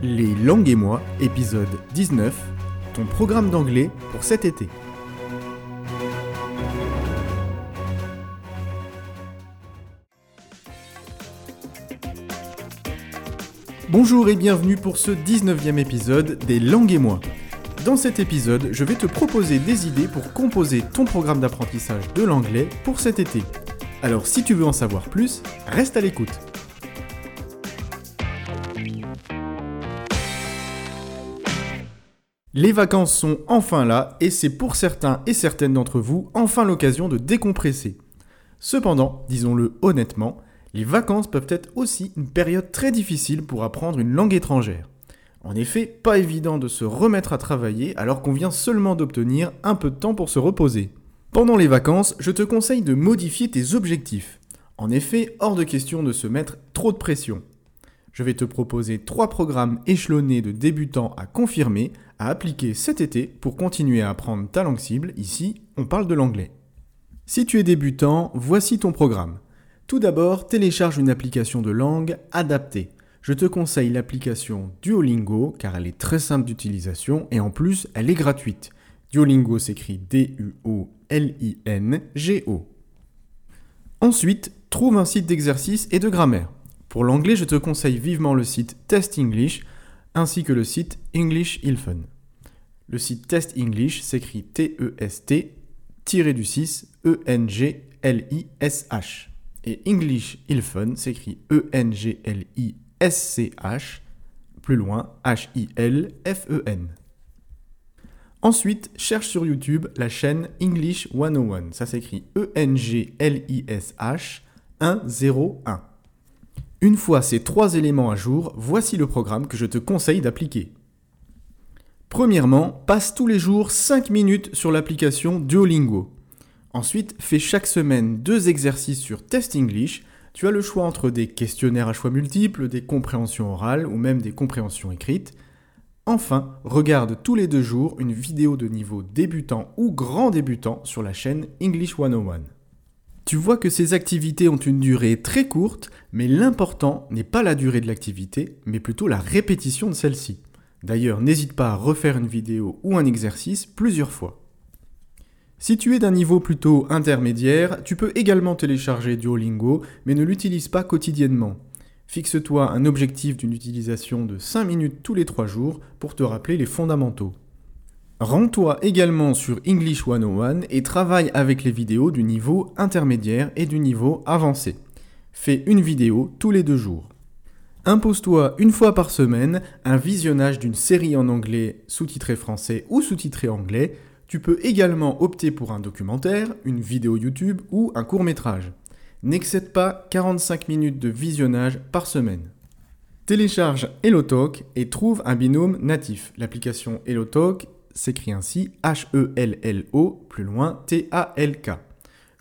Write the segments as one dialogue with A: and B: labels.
A: Les langues et moi, épisode 19, ton programme d'anglais pour cet été. Bonjour et bienvenue pour ce 19e épisode des langues et moi. Dans cet épisode, je vais te proposer des idées pour composer ton programme d'apprentissage de l'anglais pour cet été. Alors si tu veux en savoir plus, reste à l'écoute. Les vacances sont enfin là et c'est pour certains et certaines d'entre vous enfin l'occasion de décompresser. Cependant, disons-le honnêtement, les vacances peuvent être aussi une période très difficile pour apprendre une langue étrangère. En effet, pas évident de se remettre à travailler alors qu'on vient seulement d'obtenir un peu de temps pour se reposer. Pendant les vacances, je te conseille de modifier tes objectifs. En effet, hors de question de se mettre trop de pression. Je vais te proposer trois programmes échelonnés de débutants à confirmer, à appliquer cet été pour continuer à apprendre ta langue cible. Ici, on parle de l'anglais. Si tu es débutant, voici ton programme. Tout d'abord, télécharge une application de langue adaptée. Je te conseille l'application Duolingo car elle est très simple d'utilisation et en plus, elle est gratuite. Duolingo s'écrit D-U-O-L-I-N-G-O. Ensuite, trouve un site d'exercice et de grammaire. Pour l'anglais, je te conseille vivement le site Test English ainsi que le site English Ilfun. Le site Test English s'écrit T-E-S-T du 6 E-N-G-L-I-S-H. Et English Ilfun s'écrit E-N-G-L-I-S-C-H, plus loin H-I-L-F-E-N. Ensuite, cherche sur YouTube la chaîne English 101. Ça s'écrit E-N-G-L-I-S-H 101. Une fois ces trois éléments à jour, voici le programme que je te conseille d'appliquer. Premièrement, passe tous les jours 5 minutes sur l'application Duolingo. Ensuite, fais chaque semaine deux exercices sur Test English. Tu as le choix entre des questionnaires à choix multiples, des compréhensions orales ou même des compréhensions écrites. Enfin, regarde tous les deux jours une vidéo de niveau débutant ou grand débutant sur la chaîne English 101. Tu vois que ces activités ont une durée très courte, mais l'important n'est pas la durée de l'activité, mais plutôt la répétition de celle-ci. D'ailleurs, n'hésite pas à refaire une vidéo ou un exercice plusieurs fois. Si tu es d'un niveau plutôt intermédiaire, tu peux également télécharger Duolingo, mais ne l'utilise pas quotidiennement. Fixe-toi un objectif d'une utilisation de 5 minutes tous les 3 jours pour te rappeler les fondamentaux. Rends-toi également sur English 101 et travaille avec les vidéos du niveau intermédiaire et du niveau avancé. Fais une vidéo tous les deux jours. Impose-toi une fois par semaine un visionnage d'une série en anglais sous-titré français ou sous-titré anglais. Tu peux également opter pour un documentaire, une vidéo YouTube ou un court métrage. N'excède pas 45 minutes de visionnage par semaine. Télécharge HelloTalk et trouve un binôme natif. L'application HelloTalk s'écrit ainsi H-E-L-L-O, plus loin T-A-L-K.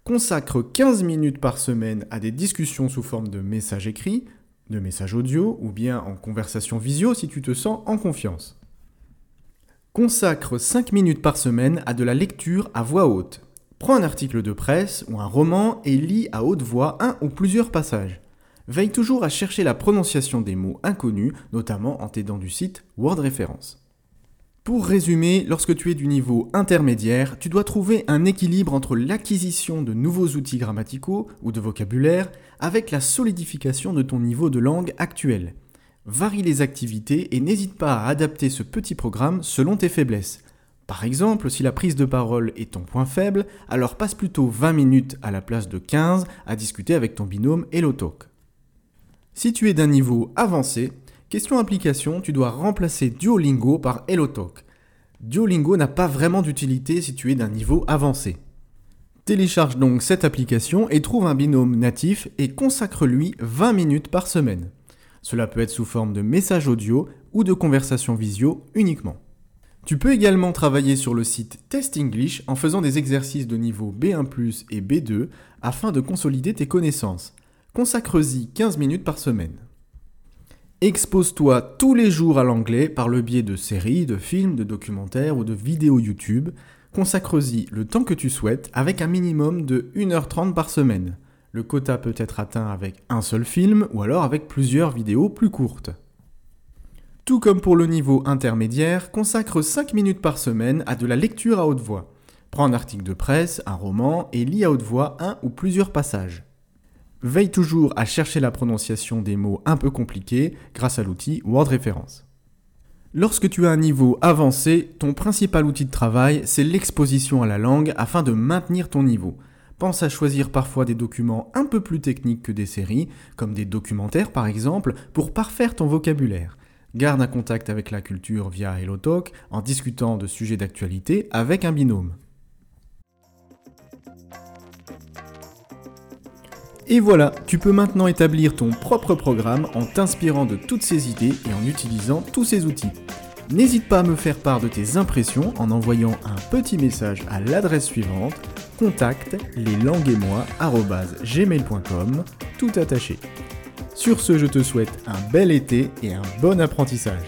A: Consacre 15 minutes par semaine à des discussions sous forme de messages écrits, de messages audio ou bien en conversation visio si tu te sens en confiance. Consacre 5 minutes par semaine à de la lecture à voix haute. Prends un article de presse ou un roman et lis à haute voix un ou plusieurs passages. Veille toujours à chercher la prononciation des mots inconnus, notamment en t'aidant du site Word Référence. Pour résumer, lorsque tu es du niveau intermédiaire, tu dois trouver un équilibre entre l'acquisition de nouveaux outils grammaticaux ou de vocabulaire avec la solidification de ton niveau de langue actuel. Varie les activités et n'hésite pas à adapter ce petit programme selon tes faiblesses. Par exemple, si la prise de parole est ton point faible, alors passe plutôt 20 minutes à la place de 15 à discuter avec ton binôme HelloTalk. Si tu es d'un niveau avancé, Question application, tu dois remplacer Duolingo par HelloTalk. Duolingo n'a pas vraiment d'utilité si tu es d'un niveau avancé. Télécharge donc cette application et trouve un binôme natif et consacre-lui 20 minutes par semaine. Cela peut être sous forme de message audio ou de conversation visio uniquement. Tu peux également travailler sur le site Test English en faisant des exercices de niveau B1 et B2 afin de consolider tes connaissances. Consacre-y 15 minutes par semaine. Expose-toi tous les jours à l'anglais par le biais de séries, de films, de documentaires ou de vidéos YouTube. Consacre-y le temps que tu souhaites avec un minimum de 1h30 par semaine. Le quota peut être atteint avec un seul film ou alors avec plusieurs vidéos plus courtes. Tout comme pour le niveau intermédiaire, consacre 5 minutes par semaine à de la lecture à haute voix. Prends un article de presse, un roman et lis à haute voix un ou plusieurs passages. Veille toujours à chercher la prononciation des mots un peu compliqués grâce à l'outil Word Reference. Lorsque tu as un niveau avancé, ton principal outil de travail, c'est l'exposition à la langue afin de maintenir ton niveau. Pense à choisir parfois des documents un peu plus techniques que des séries, comme des documentaires par exemple, pour parfaire ton vocabulaire. Garde un contact avec la culture via HelloTalk en discutant de sujets d'actualité avec un binôme. Et voilà, tu peux maintenant établir ton propre programme en t'inspirant de toutes ces idées et en utilisant tous ces outils. N'hésite pas à me faire part de tes impressions en envoyant un petit message à l'adresse suivante contact leslanguesetmoi@gmail.com tout attaché. Sur ce, je te souhaite un bel été et un bon apprentissage.